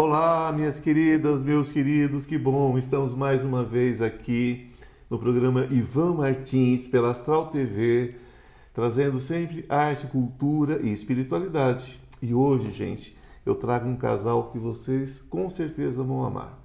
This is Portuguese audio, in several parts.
Olá, minhas queridas, meus queridos, que bom! Estamos mais uma vez aqui no programa Ivan Martins pela Astral TV, trazendo sempre arte, cultura e espiritualidade. E hoje, gente, eu trago um casal que vocês com certeza vão amar.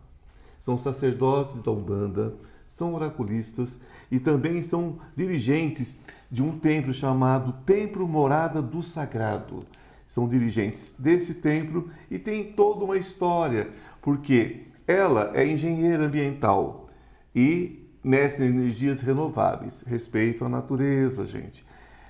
São sacerdotes da Umbanda, são oraculistas e também são dirigentes de um templo chamado Templo Morada do Sagrado são dirigentes desse templo e tem toda uma história, porque ela é engenheira ambiental e mestre em energias renováveis, respeito à natureza, gente.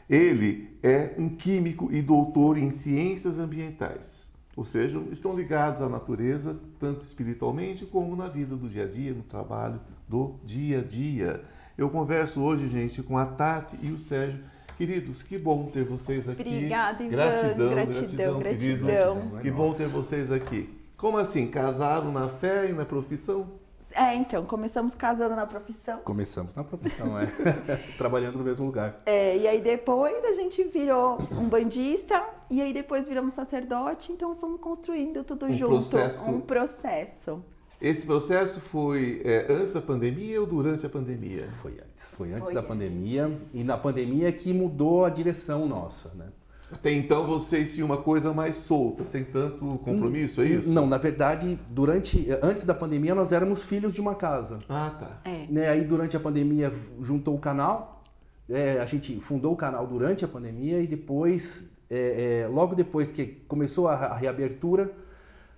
Ele é um químico e doutor em ciências ambientais, ou seja, estão ligados à natureza, tanto espiritualmente como na vida do dia a dia, no trabalho do dia a dia. Eu converso hoje, gente, com a Tati e o Sérgio, Queridos, que bom ter vocês aqui. Obrigada, Ivan. Gratidão, gratidão, gratidão. gratidão. Que bom ter vocês aqui. Como assim? Casaram na fé e na profissão? É, então, começamos casando na profissão. Começamos na profissão, é. Trabalhando no mesmo lugar. É, e aí depois a gente virou um bandista e aí depois viramos sacerdote, então fomos construindo tudo Um junto. processo. Um processo. Esse processo foi é, antes da pandemia ou durante a pandemia? Foi antes, foi antes Foi da pandemia. E na pandemia que mudou a direção nossa, né? Até então vocês tinham uma coisa mais solta, sem tanto compromisso, é isso? Não, na verdade, durante, antes da pandemia nós éramos filhos de uma casa. Ah, tá. É. Né? Aí durante a pandemia juntou o canal, é, a gente fundou o canal durante a pandemia e depois, é, é, logo depois que começou a, a reabertura,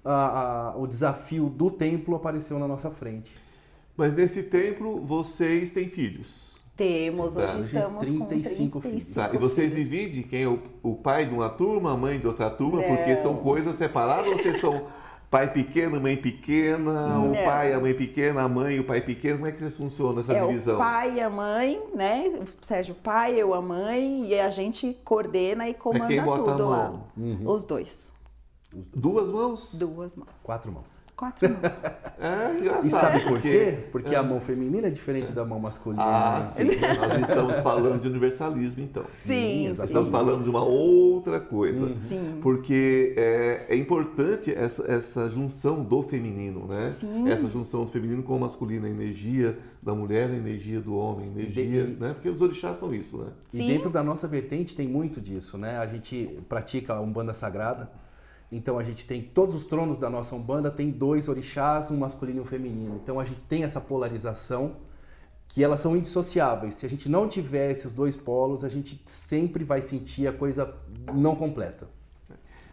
a- a- o desafio do templo apareceu na nossa frente. Mas nesse templo vocês têm filhos. Temos, Sim, hoje estamos 35 com 35 filhos. Tá, e vocês filhos. dividem quem é o, o pai de uma turma, a mãe de outra turma, Não. porque são coisas separadas ou vocês são pai pequeno, mãe pequena, o Não. pai, a mãe pequena, a mãe e o pai pequeno? Como é que vocês funcionam essa É divisão? o pai e a mãe, né? O Sérgio o pai, eu a mãe, e a gente coordena e comanda É quem bota a tudo lá. mão? Os dois. Duas mãos? Duas mãos. Quatro mãos. Quatro mãos. É engraçado. E sabe por quê? Porque a mão feminina é diferente da mão masculina. Ah, né? sim. Nós estamos falando de universalismo, então. Sim, exatamente. sim. Estamos falando de uma outra coisa. Sim. Porque é, é importante essa, essa junção do feminino, né? Sim. Essa junção do feminino com o masculino, a energia da mulher, a energia do homem, a energia, E- né? Porque os orixás são isso, né? E Sim. dentro da nossa vertente tem muito disso, né? A gente pratica a Umbanda Sagrada, então a gente tem todos os tronos da nossa Umbanda, tem dois orixás, um masculino e um feminino. Então a gente tem essa polarização que elas são indissociáveis. Se a gente não tiver esses dois polos, a gente sempre vai sentir a coisa não completa.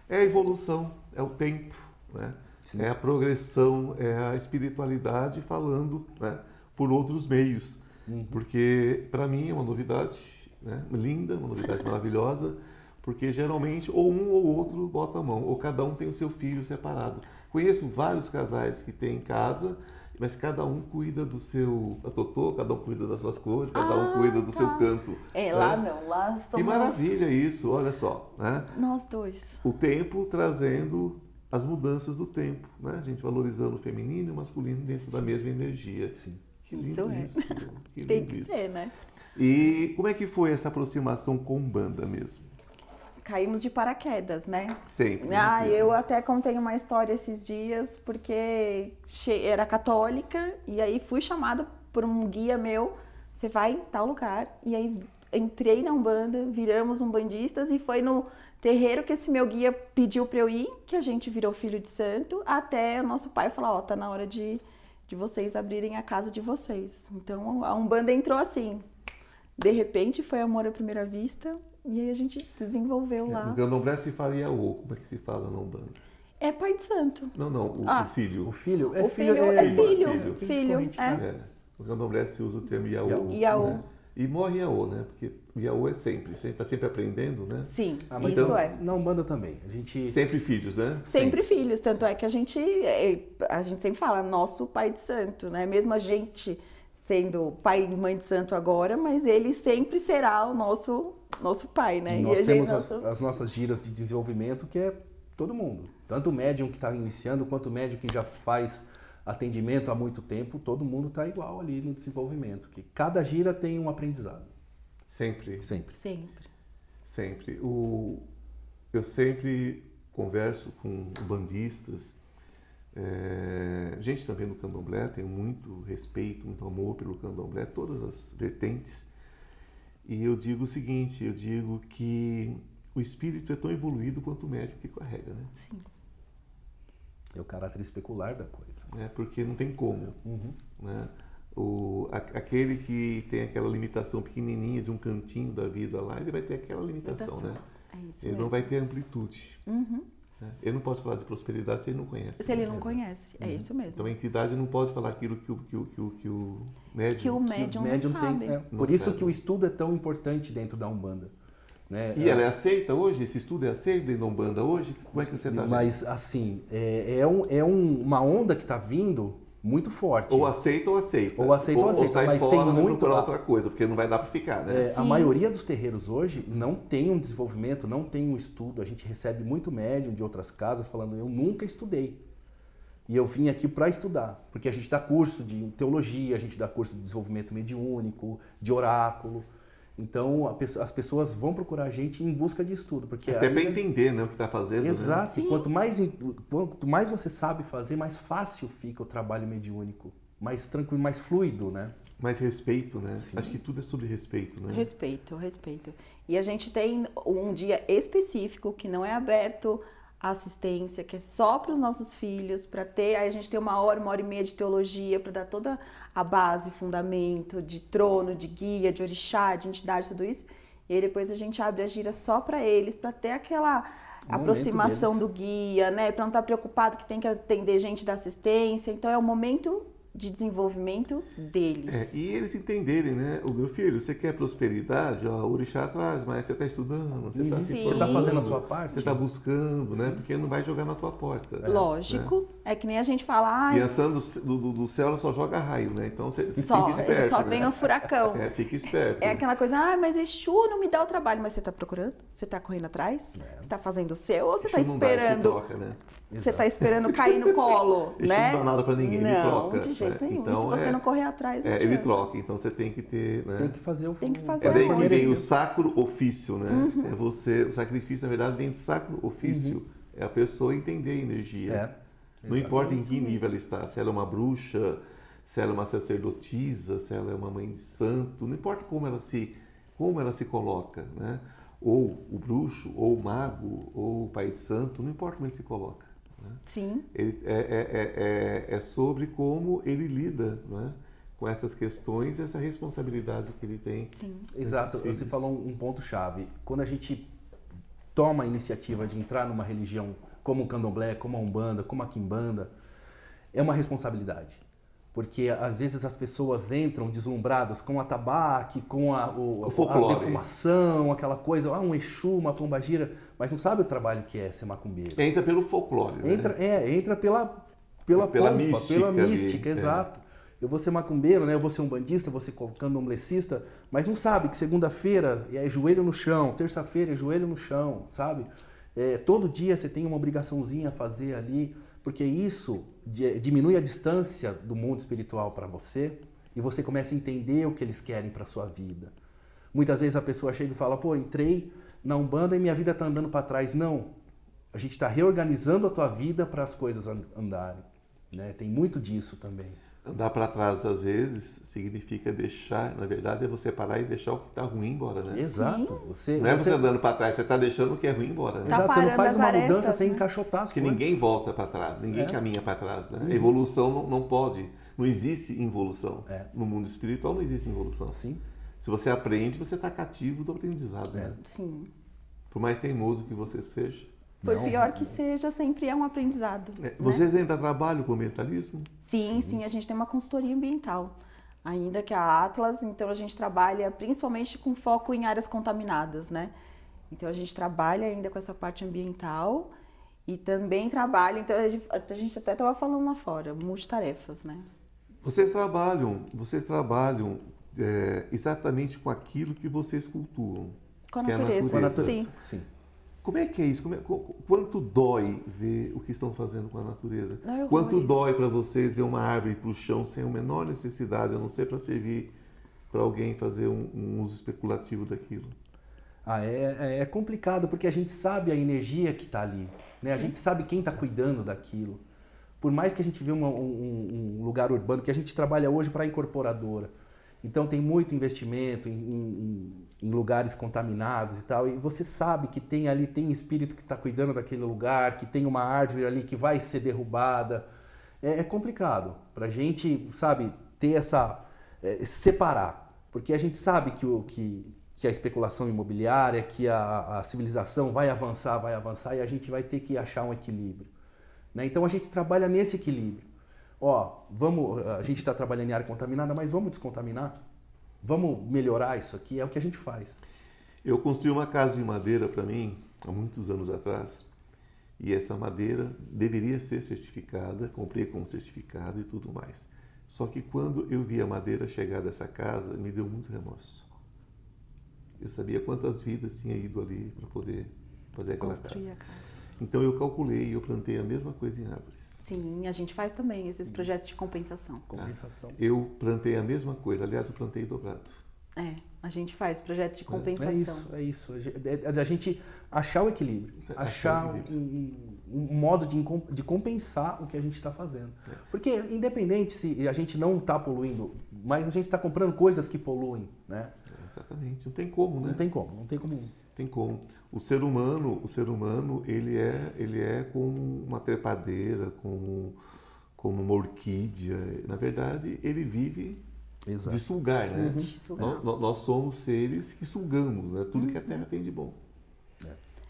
É a evolução, é o tempo, né? Sim. É a progressão, é a espiritualidade falando né? por outros meios. Uhum. Porque para mim é uma novidade né? linda, uma novidade maravilhosa, porque geralmente ou um ou outro bota a mão, ou cada um tem o seu filho separado. Conheço vários casais que têm casa, mas cada um cuida do seu totô, cada um cuida das suas coisas, cada um Ah, cuida do tá. seu canto. É, né? lá não, lá Que somos maravilha isso, olha só, né? nós dois. o tempo trazendo as mudanças do tempo, né? A gente valorizando o feminino e o masculino dentro da mesma energia. Sim. Que Isso lindo é. isso. Que Tem lindo que isso. ser, né? E como é que foi essa aproximação com banda mesmo? Caímos de paraquedas, né? Sempre. Ah, né? eu até contei uma história esses dias, porque era católica, e aí fui chamada por um guia meu, você vai em tal lugar, e aí entrei na Umbanda, viramos umbandistas, e foi no terreiro que esse meu guia pediu pra eu ir, que a gente virou filho de santo, até o nosso pai falar, ó, tá na hora de, de vocês abrirem a casa de vocês. Então, a Umbanda entrou assim, de repente foi amor à primeira vista, e aí a gente desenvolveu lá. No candomblé se fala Iaô, como é que se fala na Umbanda? É pai de santo. Não, não, o, Ah. o filho. O filho O filho é filho, filho, corrente, é. né? É. No candomblé se usa o termo Iaô. Iaô. Iaô. né? E morre Iaô, né? Porque o Iaô é sempre, a gente está sempre aprendendo, né? Sim, Ah, isso então, é. Na Umbanda também. A gente Sempre filhos, né? Sempre filhos, tanto é que a gente, é, a gente sempre fala nosso pai de santo, né? Mesmo a gente sendo pai e mãe de santo agora, mas ele sempre será o nosso nosso pai, né? Nós a gente, temos as, nosso- as nossas giras de desenvolvimento, que é todo mundo. Tanto o médium que está iniciando, quanto o médium que já faz atendimento há muito tempo, todo mundo está igual ali no desenvolvimento. Que cada gira tem um aprendizado. Sempre. Sempre. sempre. Sempre. O, eu sempre converso com bandistas É, gente também no candomblé tem muito respeito, muito amor pelo candomblé, todas as vertentes. E eu digo o seguinte, eu digo que o espírito é tão evoluído quanto o médico que carrega, né? Sim. É o caráter especular da coisa. É, porque não tem como. Uhum. Né? O, a, aquele que tem aquela limitação pequenininha de um cantinho da vida lá, ele vai ter aquela limitação, né? É isso Ele mesmo. não vai ter amplitude. Uhum. Né? Ele não pode falar de prosperidade se ele não conhece. Se ele né? não conhece, é isso mesmo. Então a entidade não pode falar aquilo que o, que o, que o, que o médium... Que o médium, não sabe. é, Não por isso sabe. que o estudo é tão importante dentro da Umbanda. Né? E ela é aceita hoje? Esse estudo é aceito dentro da Umbanda hoje? Como é que você está Mas assim, é, é, um- é um- uma onda que está vindo muito forte. Ou aceita ou aceita. Ou aceita ou aceita, sai mas fora, tem vai muito procurar lá. outra coisa, porque não vai dar para ficar, né? É, a maioria dos terreiros hoje não tem um desenvolvimento, não tem um estudo. A gente recebe muito médium de outras casas falando, eu nunca estudei. E eu vim aqui para estudar, porque a gente dá curso de teologia, a gente dá curso de desenvolvimento mediúnico, de oráculo. Então as pessoas vão procurar a gente em busca de estudo, porque Até para entender né, o que está fazendo. né? Exato. E Sim. quanto mais, quanto mais você sabe fazer, mais fácil fica o trabalho mediúnico. Mais tranquilo, mais fluido, né? Mais respeito, né? Sim. Acho que tudo é sobre respeito, né? Respeito, respeito. E a gente tem um dia específico que não é aberto assistência, que é só para os nossos filhos, para ter. Aí a gente tem uma hora, uma hora e meia de teologia para dar toda a base, fundamento de trono, de guia, de orixá, de entidade, tudo isso. E aí depois a gente abre a gira só para eles, para ter aquela momento aproximação do guia, né? Para não estar preocupado que tem que atender gente da assistência. Então é o momento de desenvolvimento deles. É, e eles entenderem, né? O meu filho, você quer prosperidade? Ó, o orixá atrás, mas você está estudando, você está se Sim. Você está formando, fazendo a sua parte? Você está buscando, né? Porque não vai jogar na tua porta. né? Lógico. É que nem a gente fala, ai, Pensando do, do, do céu, ela só joga raio, né? Então você só, fica esperto. só né? vem o furacão. É, fica esperto. É aquela coisa, ah, mas Exu não me dá o trabalho. Mas você tá procurando? Você tá correndo atrás? Você tá fazendo o seu? Ou você tá Exu não dá, esperando? troca, né? Você tá esperando cair no colo, né? não dá nada pra ninguém, ele não, troca, de jeito né? nenhum. Então, Se você é- não correr atrás, não É, ele troca, então você tem que ter. Né? Tem que fazer o Tem que fazer É o daí que vem o sacro ofício, né? Uhum. É você, o sacrifício, na verdade, vem de sacro ofício. É a pessoa entender a energia. É. Não importa em que nível ela está, se ela é uma bruxa, se ela é uma sacerdotisa, se ela é uma mãe de santo, não importa como ela se, como ela se coloca, né? Ou o bruxo, ou o mago, ou o pai de santo, não importa como ele se coloca. Né? Sim, Ele, é, é, é, é, é sobre como ele lida né? com essas questões e essa responsabilidade que ele tem. sim. Exato, Esses você filhos. falou um ponto chave. Quando a gente toma a iniciativa de entrar numa religião como o Candomblé, como a Umbanda, como a Quimbanda, é uma responsabilidade. Porque às vezes as pessoas entram deslumbradas com o atabaque, com a, o, O a defumação, aquela coisa, ah, um Exu, uma pombagira, mas não sabe o trabalho que é ser macumbeiro. Entra pelo folclore. né? Entra, é, entra pela, pela, Pela pompa, mística pela ali, mística, é. exato. Eu vou ser macumbeiro, né? Eu vou ser um bandista, vou ser candomblessista, mas não sabe que segunda-feira é joelho no chão, terça-feira é joelho no chão, sabe? É, todo dia você tem uma obrigaçãozinha a fazer ali, porque isso di- diminui a distância do mundo espiritual para você e você começa a entender o que eles querem para sua vida. Muitas vezes a pessoa chega e fala: "Pô, entrei na Umbanda e minha vida tá andando para trás". Não. A gente está reorganizando a tua vida para as coisas an- andarem, né? Tem muito disso também. Andar para trás, às vezes, significa deixar, na verdade, é você parar e deixar o que está ruim embora, né? Exato. Você, Não é você você, andando para trás, você está deixando o que é ruim embora, né? Tá exato, você não faz uma mudança arestas, sem né? encaixotar as Porque coisas. ninguém volta para trás, ninguém É. caminha para trás, né? A evolução não, não pode, não existe involução. É. No mundo espiritual não existe involução. Sim. Se você aprende, você está cativo do aprendizado, né? Sim. Por mais teimoso que você seja. Por Não. pior que seja, sempre é um aprendizado. É, né? Vocês ainda trabalham com mentalismo? Sim, sim, a gente tem uma consultoria ambiental. Ainda que a Atlas, então a gente trabalha principalmente com foco em áreas contaminadas, né? Então a gente trabalha ainda com essa parte ambiental e também trabalha, então a gente, a gente até estava falando lá fora, multitarefas, né? Vocês trabalham, vocês trabalham é, exatamente com aquilo que vocês cultuam. Com a Que é a natureza. Natureza. natureza. Sim. Sim. Como é que é isso? Como é- qu- quanto dói ver o que estão fazendo com a natureza? Ai, Quanto horrores. dói para vocês ver uma árvore para o chão sem a menor necessidade, a não ser para servir para alguém fazer um, um uso especulativo daquilo? Ah, é, é- é complicado porque a gente sabe a energia que está ali, né? A gente sabe quem está cuidando daquilo. Por mais que a gente viva um, um, um lugar urbano, que a gente trabalha hoje para a incorporadora. Então tem muito investimento em, em, em, lugares contaminados e tal. E você sabe que tem ali, tem espírito que está cuidando daquele lugar, que tem uma árvore ali que vai ser derrubada. É, é complicado para a gente, sabe, ter essa. É, separar. Porque a gente sabe que, o, que, que a especulação imobiliária, que a, a civilização vai avançar, vai avançar e a gente vai ter que achar um equilíbrio. Né? Então a gente trabalha nesse equilíbrio. Ó, vamos, a gente está trabalhando em área contaminada, mas vamos descontaminar? Vamos melhorar isso aqui? É o que a gente faz. Eu construí uma casa de madeira para mim há muitos anos atrás e essa madeira deveria ser certificada, comprei com certificado e tudo mais. Só que quando eu vi a madeira chegar dessa casa, me deu muito remorso. Eu sabia quantas vidas tinha ido ali para poder fazer aquela casa. a casa. Então eu calculei e eu plantei a mesma coisa em árvores. Sim, a gente faz também esses projetos de compensação. Compensação. Eu plantei a mesma coisa, aliás, eu plantei dobrado. É, a gente faz projetos de É compensação. isso, é isso. É da gente achar o equilíbrio, É, achar achar o equilíbrio. um, um- modo de, de compensar o que a gente está fazendo. Porque independente se a gente não está poluindo, mas a gente está comprando coisas que poluem, né? Exatamente, não tem como, né? Não tem como, não tem como. Tem como. O ser humano, o ser humano, ele é, ele é como uma trepadeira, como, como uma orquídea. Na verdade, ele vive de sugar, né? De sugar. Nó- nó- Nós, somos seres que sugamos, né? Tudo que a Terra tem de bom.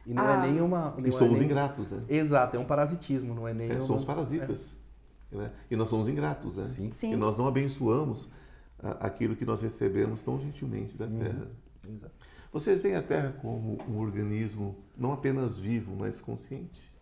E não Ah. é nem uma. E não é somos nem- ingratos, né? Exato, é um parasitismo, não é nem É, uma- somos parasitas. né? E nós somos ingratos, né? Sim. Sim. E nós não abençoamos aquilo que nós recebemos tão gentilmente Uhum. da Terra. É, exato. Vocês veem a Terra como um organismo não apenas vivo, mas consciente?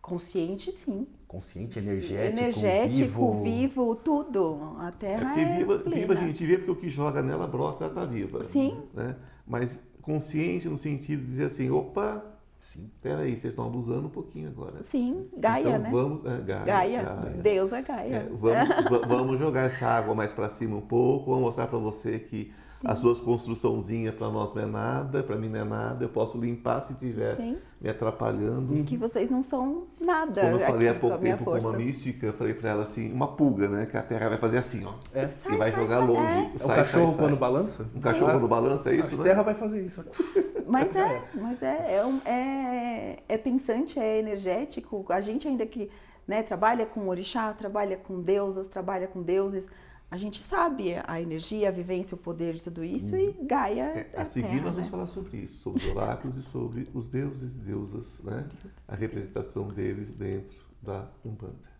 Consciente, sim. Consciente, energético, Energético, vivo. vivo, tudo. A É Terra porque é, viva, plena. viva a gente vê porque o que joga nela brota, ela está viva. Sim. Né? Mas consciente no sentido de dizer assim, opa, Sim. peraí, vocês estão abusando um pouquinho agora. Sim, Gaia, então, né? Vamos, é, Gaia, Gaia, Gaia. Deus é Gaia. É, vamos, va- vamos jogar essa água mais para cima um pouco, vamos mostrar para você que Sim. as suas construçãozinhas para nós não é nada, para mim não é nada, eu posso limpar se estiver Sim. Me atrapalhando. Que vocês não são nada Como eu falei há aqui com pouco tempo com força. uma mística, eu falei para ela assim, uma pulga, né? Que a terra vai fazer assim, ó. É. e vai jogar longe. É o Sai, cachorro sai, sai. quando balança? Um cachorro Ah, quando balança, é isso, a né? terra vai fazer isso. Mas é, mas é, é, um- é, é pensante, é energético. A gente ainda que né, trabalha com orixá, trabalha com deusas, trabalha com deuses, a gente sabe a energia, a vivência, o poder de tudo isso e Gaia é, É, a seguir terra, nós vamos né? falar sobre isso, sobre os oráculos e sobre os deuses e deusas, né? A representação deles dentro da Umbanda.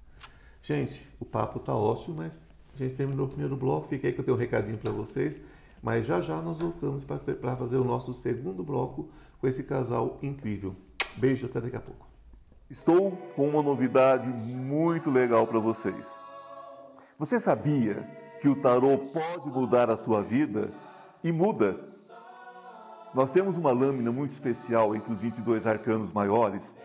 Gente, o papo tá ótimo, mas a gente terminou o primeiro bloco. Fica aí que eu tenho um recadinho para vocês. Mas já já nós voltamos para fazer o nosso segundo bloco com esse casal incrível. Beijo, até daqui a pouco. Estou com uma novidade muito legal para vocês. Você sabia que o tarô pode mudar a sua vida? E muda. Nós temos uma lâmina muito especial entre os 22 arcanos maiores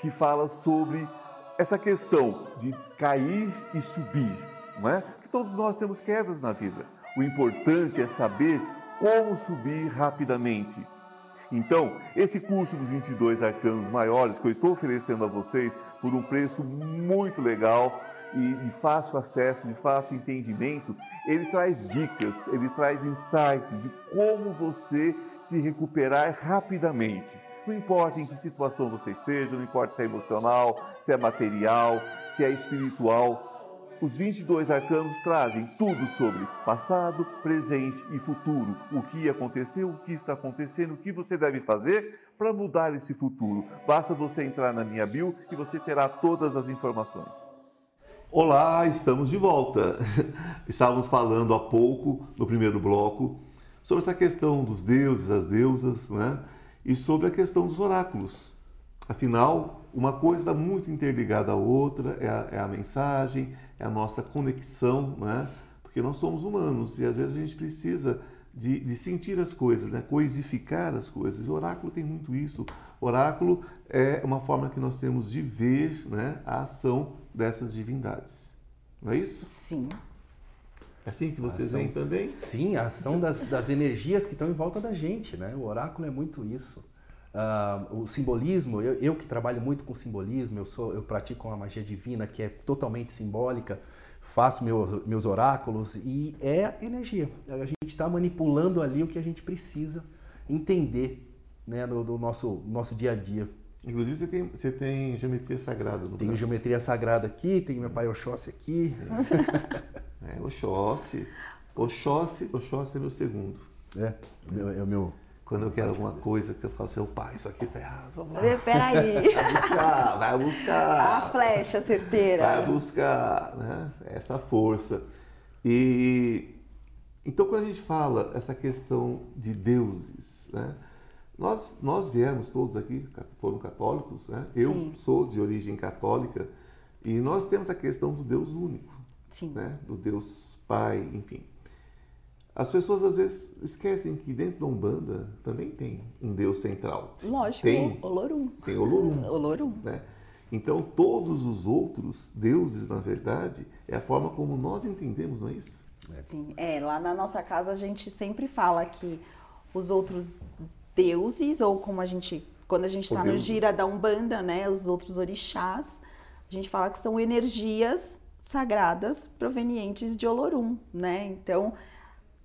que fala sobre essa questão de cair e subir, não é? Que todos nós temos quedas na vida. O importante é saber como subir rapidamente. Então, esse curso dos 22 arcanos maiores que eu estou oferecendo a vocês por um preço muito legal e de fácil acesso, de fácil entendimento, ele traz dicas, ele traz insights de como você se recuperar rapidamente. Não importa em que situação você esteja, não importa se é emocional, se é material, se é espiritual, os 22 arcanos trazem tudo sobre passado, presente e futuro. O que aconteceu, o que está acontecendo, o que você deve fazer para mudar esse futuro. Basta você entrar na minha bio e você terá todas as informações. Olá, estamos de volta. Estávamos falando há pouco, no primeiro bloco, sobre essa questão dos deuses, as deusas, né? E sobre a questão dos oráculos. Afinal, uma coisa está muito interligada à outra, é a, é a mensagem, é a nossa conexão, né? Porque nós somos humanos e às vezes a gente precisa de, de sentir as coisas, né? coisificar as coisas. E o oráculo tem muito isso. Oráculo é uma forma que nós temos de ver né, a ação dessas divindades. Não é isso? Sim. É assim que vocês Ação. veem também? Sim, a ação das, das energias que estão em volta da gente, né? O oráculo é muito isso. Uh, o simbolismo, eu, eu, que trabalho muito com simbolismo, eu, sou, eu pratico uma magia divina que é totalmente simbólica, faço meu, meus oráculos e é energia. A gente está manipulando ali o que a gente precisa entender né, do, do nosso, nosso dia a dia. Inclusive você tem, você tem geometria sagrada no Tenho geometria sagrada aqui, tem meu pai Oxóssi aqui. É, Oxóssi. Oxóssi, Oxóssi é meu segundo. É, é o meu quando eu quero alguma coisa que eu falo assim, pai, isso aqui tá errado, vamos lá. Peraí. Vai buscar, vai buscar. A flecha certeira. Vai buscar, né? Essa força. E então quando a gente fala essa questão de deuses, né? Nós, nós viemos todos aqui, foram católicos, né? Eu Sim. sou de origem católica e nós temos a questão do Deus único, Sim. né? Do Deus Pai, enfim. As pessoas às vezes esquecem que dentro da Umbanda também tem um Deus central. Lógico, tem, Olorum. Tem Olorum. Olorum. Né? Então, todos os outros deuses, na verdade, é a forma como nós entendemos, não é isso? Sim, é. Lá na nossa casa a gente sempre fala que os outros deuses, ou como a gente, quando a gente está no gira da Umbanda, né, os outros orixás, a gente fala que são energias sagradas provenientes de Olorum, né? Então,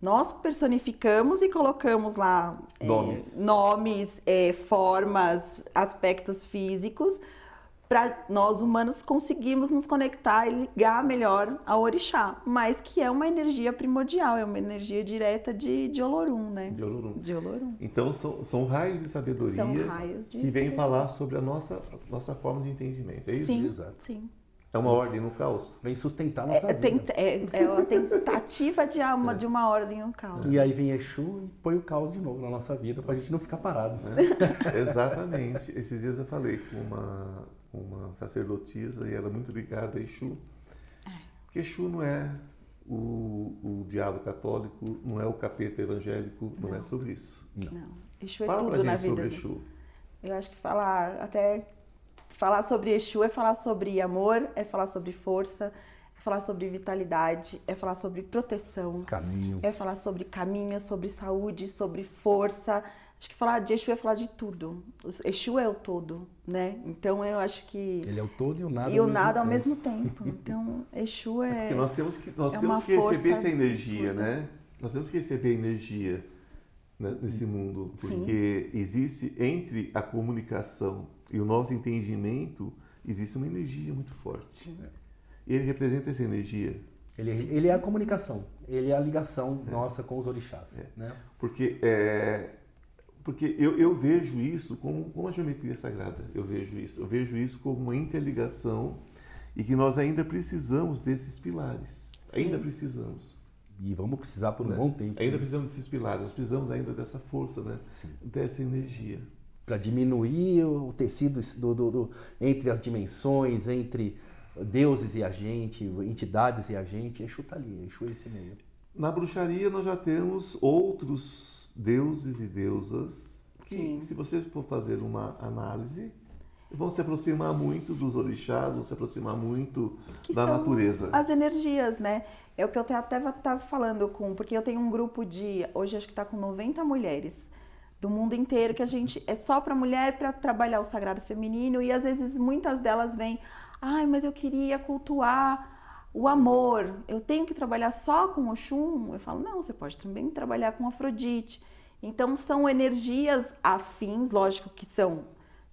nós personificamos e colocamos lá nomes, é, nomes é, formas, aspectos físicos para nós humanos conseguirmos nos conectar e ligar melhor ao orixá, mas que é uma energia primordial, é uma energia direta de, de Olorum, né? De Olorum. De Olorum. Então são, são raios de sabedoria que vêm falar sobre a nossa, nossa forma de entendimento, é isso? Sim, Exato. sim. É uma ordem no caos? Vem sustentar nossa é, vida. É, é uma tentativa de uma, é. de uma ordem no caos. E aí vem Exu e põe o caos de novo na nossa vida para a gente não ficar parado. Né? Exatamente. Esses dias eu falei com uma, uma sacerdotisa e ela é muito ligada a Exu. Porque Exu não é o, o diabo católico, não é o capeta evangélico, não, não é sobre isso. Não. não. Exu é Fala tudo pra na gente vida. sobre Exu. Eu acho que falar até Falar sobre Exu é falar sobre amor, é falar sobre força, é falar sobre vitalidade, é falar sobre proteção. Caminho. É falar sobre caminho, sobre saúde, sobre força. Acho que falar de Exu é falar de tudo. Exu é o todo, né? Então eu acho que. Ele é o todo e o nada. E o nada ao mesmo tempo. Então Exu é. é nós temos que, nós é temos que receber essa energia, né? Nós temos que receber energia né, nesse mundo, porque Sim. existe entre a comunicação e o nosso entendimento existe uma energia muito forte. Sim. E ele representa essa energia. Ele, ele é a comunicação, ele é a ligação é. nossa com os orixás. É. Né? Porque, é, porque eu, eu vejo isso como, como a geometria sagrada. Eu vejo isso. Eu vejo isso como uma interligação e que nós ainda precisamos desses pilares. Sim. Ainda precisamos. E vamos precisar por um né? bom tempo. Ainda precisamos desses pilares, nós precisamos ainda dessa força, né? Sim. dessa energia. Para diminuir o tecido do, do, do, entre as dimensões, entre deuses e a gente, entidades e a gente, Exu está ali, Exu é esse meio. Na bruxaria nós já temos outros deuses e deusas que, Sim. se você for fazer uma análise, vão se aproximar muito dos orixás, vão se aproximar muito que da natureza. As energias, né? É o que eu até estava falando com, porque eu tenho um grupo de, hoje acho que está com 90 mulheres do mundo inteiro que a gente é só para mulher para trabalhar o sagrado feminino e às vezes muitas delas vêm, ai, mas eu queria cultuar o amor. Eu tenho que trabalhar só com o Oxum? Eu falo, não, você pode também trabalhar com Afrodite. Então são energias afins, lógico que são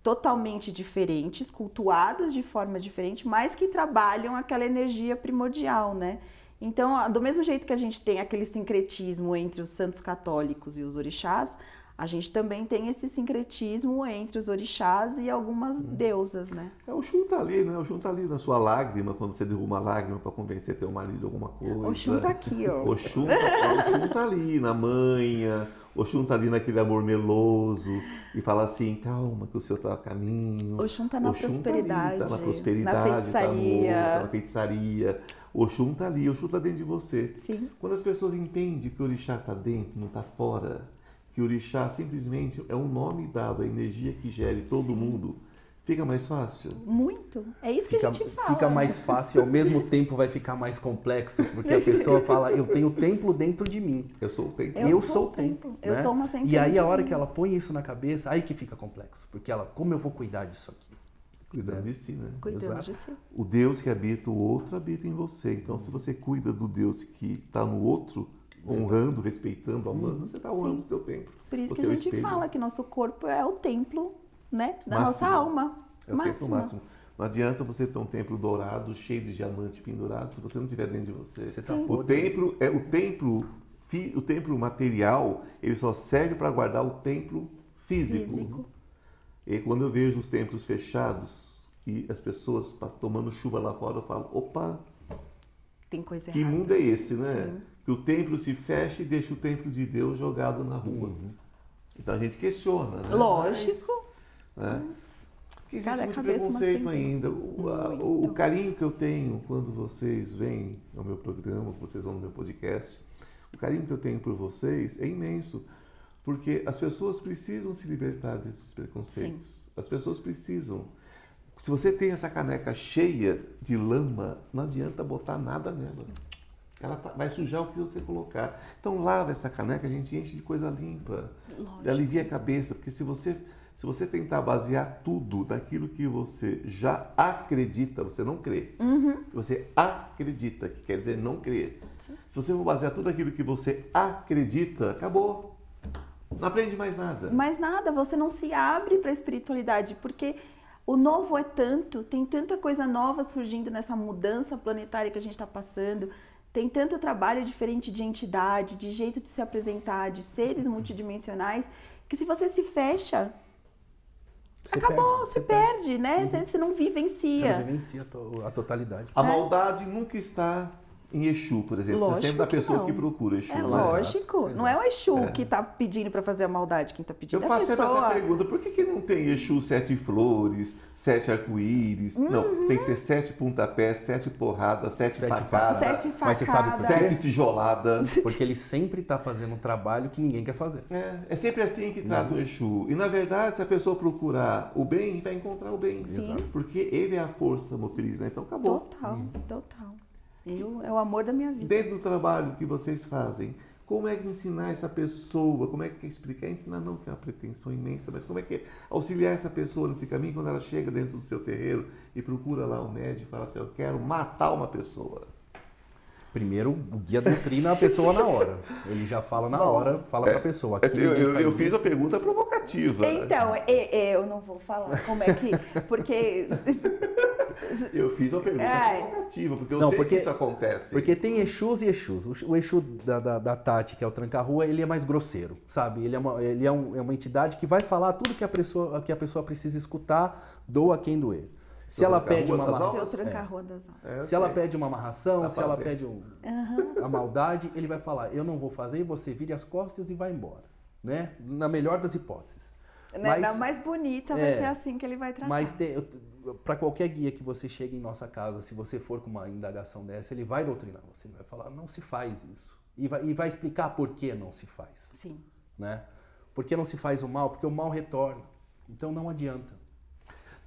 totalmente diferentes, cultuadas de forma diferente, mas que trabalham aquela energia primordial, né? Então, do mesmo jeito que a gente tem aquele sincretismo entre os santos católicos e os orixás, a gente também tem esse sincretismo entre os orixás e algumas hum. deusas, né? É, o Xun tá ali, né? O Xun tá ali na sua lágrima, quando você derruba uma lágrima para convencer teu marido de alguma coisa. O Xun tá aqui, ó. O Xun tá, tá ali, na manha. O Xun tá ali naquele amor meloso e fala assim, calma que o senhor tá a caminho. O Xun tá na prosperidade. Tá, ali, tá na prosperidade, na feitiçaria. Tá, amor, tá na feitiçaria. Oxum está ali, Oxum está dentro de você. Sim. Quando as pessoas entendem que o orixá está dentro, não está fora, que o orixá simplesmente é um nome dado, a energia que gere todo Sim. mundo, Fica mais fácil? Muito. É isso que Fica, a gente fala. fica né? mais fácil e ao mesmo tempo vai ficar mais complexo, porque a pessoa fala, eu tenho o templo dentro de mim. Eu sou o templo. Eu Eu, sou sou o templo. templo. Eu né? sou uma centelha E aí a hora que ela põe isso na cabeça, aí que fica complexo. Porque ela, como eu vou cuidar disso aqui? Cuidando de si, né? Cuidando Exato. de si. O Deus que habita o outro habita em você. Então, se você cuida do Deus que está no outro, honrando, respeitando, amando, você está honrando o seu templo. Por isso que a gente espelho. fala que nosso corpo é o templo, né? Da Máximo. nossa alma. É o templo Máximo. máximo. Não adianta você ter um templo dourado, cheio de diamante pendurado, se você não tiver dentro de você. Você tá o templo é o templo, fi- o templo material, ele só serve para guardar o templo físico. Físico. E quando eu vejo os templos fechados e as pessoas tomando chuva lá fora, eu falo, opa, Tem coisa que errada. mundo é esse, né? Sim. Que o templo se fecha e deixa o templo de Deus jogado na rua. Então a gente questiona, né? Lógico. Mas, né? Porque existe Cada muito preconceito ainda. O, a- o- carinho que eu tenho quando vocês vêm ao meu programa, vocês vão no meu podcast, o carinho que eu tenho por vocês é imenso. Porque as pessoas precisam se libertar desses preconceitos. As pessoas precisam. Se você tem essa caneca cheia de lama, não adianta botar nada nela. Ela tá- vai sujar o que você colocar. Então lava essa caneca, a gente enche de coisa limpa. Lógico. Alivia a cabeça, porque se você, se você tentar basear tudo daquilo que você já acredita, você não crê. Uhum. Você acredita, que quer dizer não crer. Se você for basear tudo aquilo que você acredita, acabou. Não aprende mais nada. Mas nada, você não se abre para a espiritualidade, porque o novo é tanto, tem tanta coisa nova surgindo nessa mudança planetária que a gente está passando, tem tanto trabalho diferente de entidade, de jeito de se apresentar, de seres multidimensionais, que se você se fecha, Você acabou, perde, você você perde. perde, né? Você, você não Você não vivencia. vivencia a to- a totalidade. A É. maldade nunca está em Exu, por exemplo. Lógico é sempre da que pessoa não. que procura Exu. É né? lógico, Exato, não é o Exu É. que tá pedindo para fazer a maldade, quem tá pedindo Eu é a faço sempre essa pergunta, por que, que não tem Exu sete flores, sete arco-íris? Não, tem que ser sete pontapés, sete porradas, sete, Sete facadas, Sete Mas você sabe por facadas. quê? sete tijoladas. Porque ele sempre está fazendo um trabalho que ninguém quer fazer. É, é sempre assim que trata o Exu. E na verdade, se a pessoa procurar o bem, vai encontrar o bem. Sim. Porque ele é a força motriz, né? Então acabou. Total, total. Eu, é o amor da minha vida. Dentro do trabalho que vocês fazem, como é que ensinar essa pessoa? Como é que explicar? Ensinar não, que é uma pretensão imensa, mas como é que é auxiliar essa pessoa nesse caminho quando ela chega dentro do seu terreiro e procura lá o médico e fala assim, eu quero matar uma pessoa. Primeiro, o guia doutrina a pessoa na hora. Ele já fala na Bom. hora, fala pra pessoa. Aqui eu, eu, eu fiz a pergunta provocativa. Então, é- é, eu não vou falar como é que. Porque. Eu fiz uma pergunta É. provocativa, porque eu Não, sei porque- que isso acontece. Porque tem Exus e Exus. O- O Exu da, da, da Tati, que é o tranca-rua, ele é mais grosseiro, sabe? Ele, é uma, ele é, um- é uma entidade que vai falar tudo que a pessoa, que a pessoa precisa escutar, doa quem doer. Se ela tranca-rua pede uma amarração, Se eu almas? trancar a rua das almas. É, eu se ela pede uma amarração, Dá se ela ver. pede um- a maldade, ele vai falar: Eu não vou fazer, e você vire as costas e vai embora. Né? Na melhor das hipóteses. Né? Na mais bonita vai é, ser assim que ele vai tratar. Mas para qualquer guia que você chegue em nossa casa, se você for com uma indagação dessa, ele vai doutrinar você, ele vai falar, não se faz isso. E vai, e vai explicar por que não se faz. Sim. Né? Por que não se faz o mal? Porque o mal retorna. Então não adianta.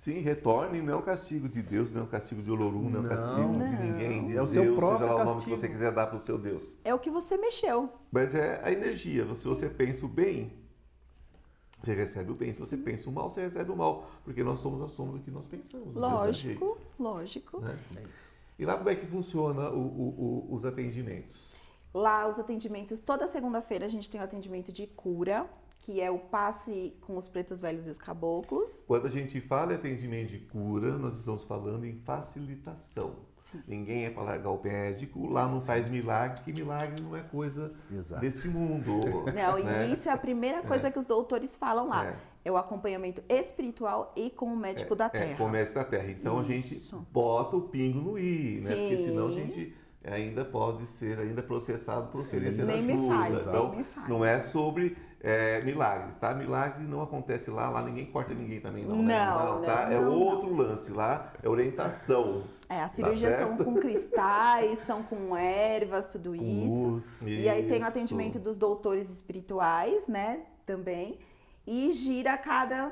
Sim, retorne, não é o castigo de Deus, não é o castigo de Olorum, não é o castigo Não. de ninguém, de É o seu Zeus, próprio seja lá o nome que castigo. você quiser dar para o seu Deus. É o que você mexeu. Mas é a energia. Se você pensa o bem, você recebe o bem. Se você pensa o mal, você recebe o mal. Porque nós somos a sombra do que nós pensamos. jeito, Lógico, lógico. né? É isso. E lá como é que funciona o- o- o- os atendimentos? Lá os atendimentos, toda segunda-feira a gente tem o atendimento de cura, que é o passe com os pretos velhos e os caboclos. Quando a gente fala em atendimento de cura, nós estamos falando em facilitação. Sim. Ninguém é para largar o médico, lá não faz milagre, que milagre não é coisa Exato. desse mundo. Não, né? e isso é a primeira coisa que os doutores falam lá. É. É. o acompanhamento espiritual e com o médico da É, terra. com o médico da terra. Então a gente Isso. bota o pingo no i, né? Porque Sim. senão a gente ainda pode ser ainda processado por oferecer Nem me ajuda. faz, então, nem me faz. não é sobre é, milagre, tá? Milagre não acontece lá, lá ninguém corta ninguém também não, né? Não, tá? não, é não, outro lance lá, é orientação. É, as cirurgias são certo? com cristais, são com ervas, tudo isso. Luz. E aí tem o Isso. atendimento dos doutores espirituais, né, também. E gira a cada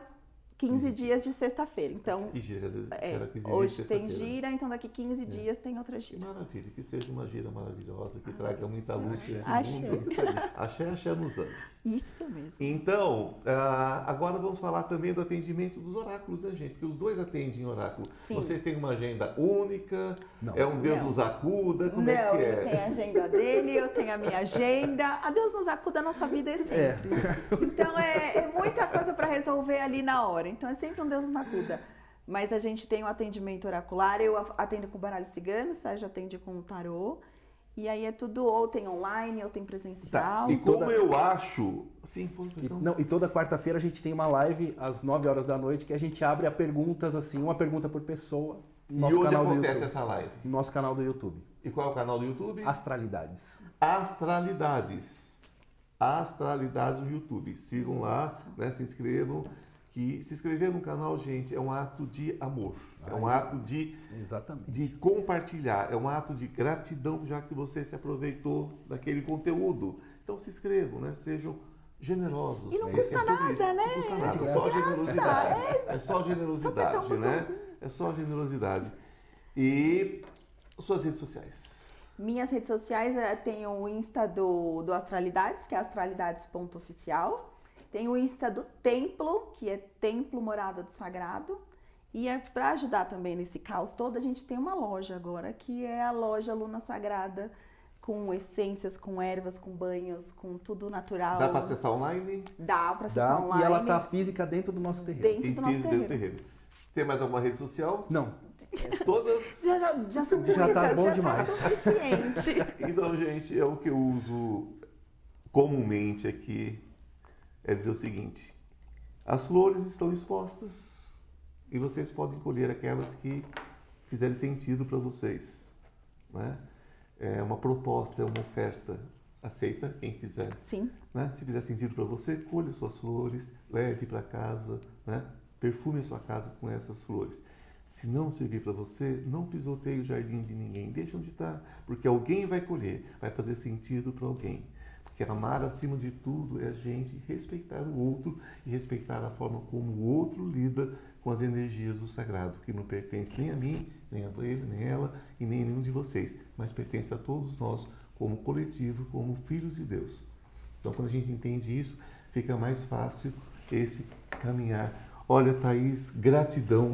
15 dias de sexta-feira. Então, E gira, é, 15 dias, hoje tem gira, então daqui 15 dias tem outra Que gira. maravilha, que seja uma gira maravilhosa, que traga muita luz para esse Axé. mundo. Axé, axé nos ame. Isso mesmo. Então, ah, agora vamos falar também do atendimento dos oráculos, né, gente? Porque os dois atendem oráculo. Sim. Vocês têm uma agenda única? Não. É um Deus Não. nos acuda? Como não, é que ele é? tem a agenda dele, eu tenho a minha agenda. A Deus nos acuda, a nossa vida é sempre. Então é, é muita coisa para resolver ali na hora. Então é sempre um Deus nos acuda. Mas a gente tem o atendimento oracular, eu atendo com baralho cigano, o Sérgio atende com tarô. E aí é tudo ou tem online ou tem presencial. Tá. E como toda- eu acho. Sim, pô, E, então, não, e toda quarta-feira a gente tem uma live às 9 horas da noite que a gente abre a perguntas assim, uma pergunta por pessoa. No E nosso onde canal do acontece YouTube. essa live? No nosso canal do YouTube. E qual é o canal do YouTube? Astralidades. Astralidades. Astralidades no YouTube. Sigam lá, né? Se inscrevam. Que se inscrever no canal, gente, é um ato de amor. É um ato de, Exatamente. de compartilhar. É um ato de gratidão, já que você se aproveitou daquele conteúdo. Então se inscrevam, né? Sejam generosos. E não né? custa É nada, isso. né? Não custa nada. É só generosidade. É É só generosidade, um né? É só generosidade. E suas redes sociais. Minhas redes sociais eh, tem o Insta do, do Astralidades, que é astralidades.oficial. Tem o Insta do Templo, que é Templo Morada do Sagrado. E é para ajudar também nesse caos todo, a gente tem uma loja agora, que é a loja Luna Sagrada, com essências, com ervas, com banhos, com tudo natural. Dá para acessar online? Dá pra acessar Dá, online. e ela tá física dentro do nosso terreno. Dentro do nosso Entende dentro do terreno. terreno. Tem mais alguma rede social? Não, Todas. Já, já, já são Já tá bom já demais. Tá suficiente. Então, gente, é o que eu uso comumente aqui. É dizer o seguinte: as flores estão expostas e vocês podem colher aquelas que fizerem sentido para vocês. Né? É uma proposta, é uma oferta. Aceita quem quiser. Sim. né? Se fizer sentido para você, colha suas flores, leve para casa, né? perfume a sua casa com essas flores. Se não servir para você, não pisoteie o jardim de ninguém, deixa onde está, porque alguém vai colher, vai fazer sentido para alguém. Porque amar acima de tudo é a gente respeitar o outro e respeitar a forma como o outro lida com as energias do sagrado, que não pertence nem a mim, nem a ele, nem ela e nem a nenhum de vocês, mas pertence a todos nós como coletivo, como filhos de Deus. Então, quando a gente entende isso, fica mais fácil esse caminhar. Olha, Thaís, gratidão,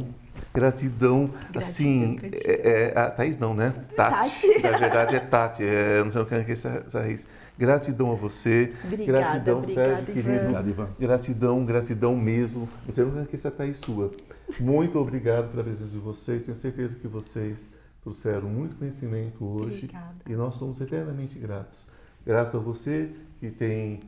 gratidão, assim, gratidão. é, é, a Thaís não, né? Tati, Tati. na verdade é Tati, é, não sei o que é essa, essa raiz. Gratidão a você, Obrigada, gratidão, obrigada, Sérgio, Ivan. querido, Obrigado, Ivan. gratidão, gratidão mesmo. Você não quer essa Thaís sua. Muito obrigado pela presença de vocês, tenho certeza que vocês trouxeram muito conhecimento hoje Obrigada. e nós somos eternamente gratos. Gratos a você que tem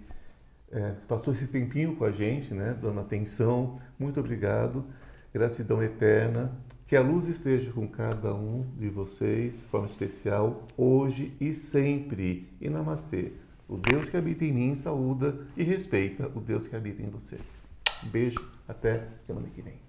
é, passou esse tempinho com a gente, né, dando atenção. Muito obrigado. Gratidão eterna. Que a luz esteja com cada um de vocês de forma especial, hoje e sempre. E namastê. O Deus que habita em mim saúda e respeita o Deus que habita em você. Um beijo, até semana que vem.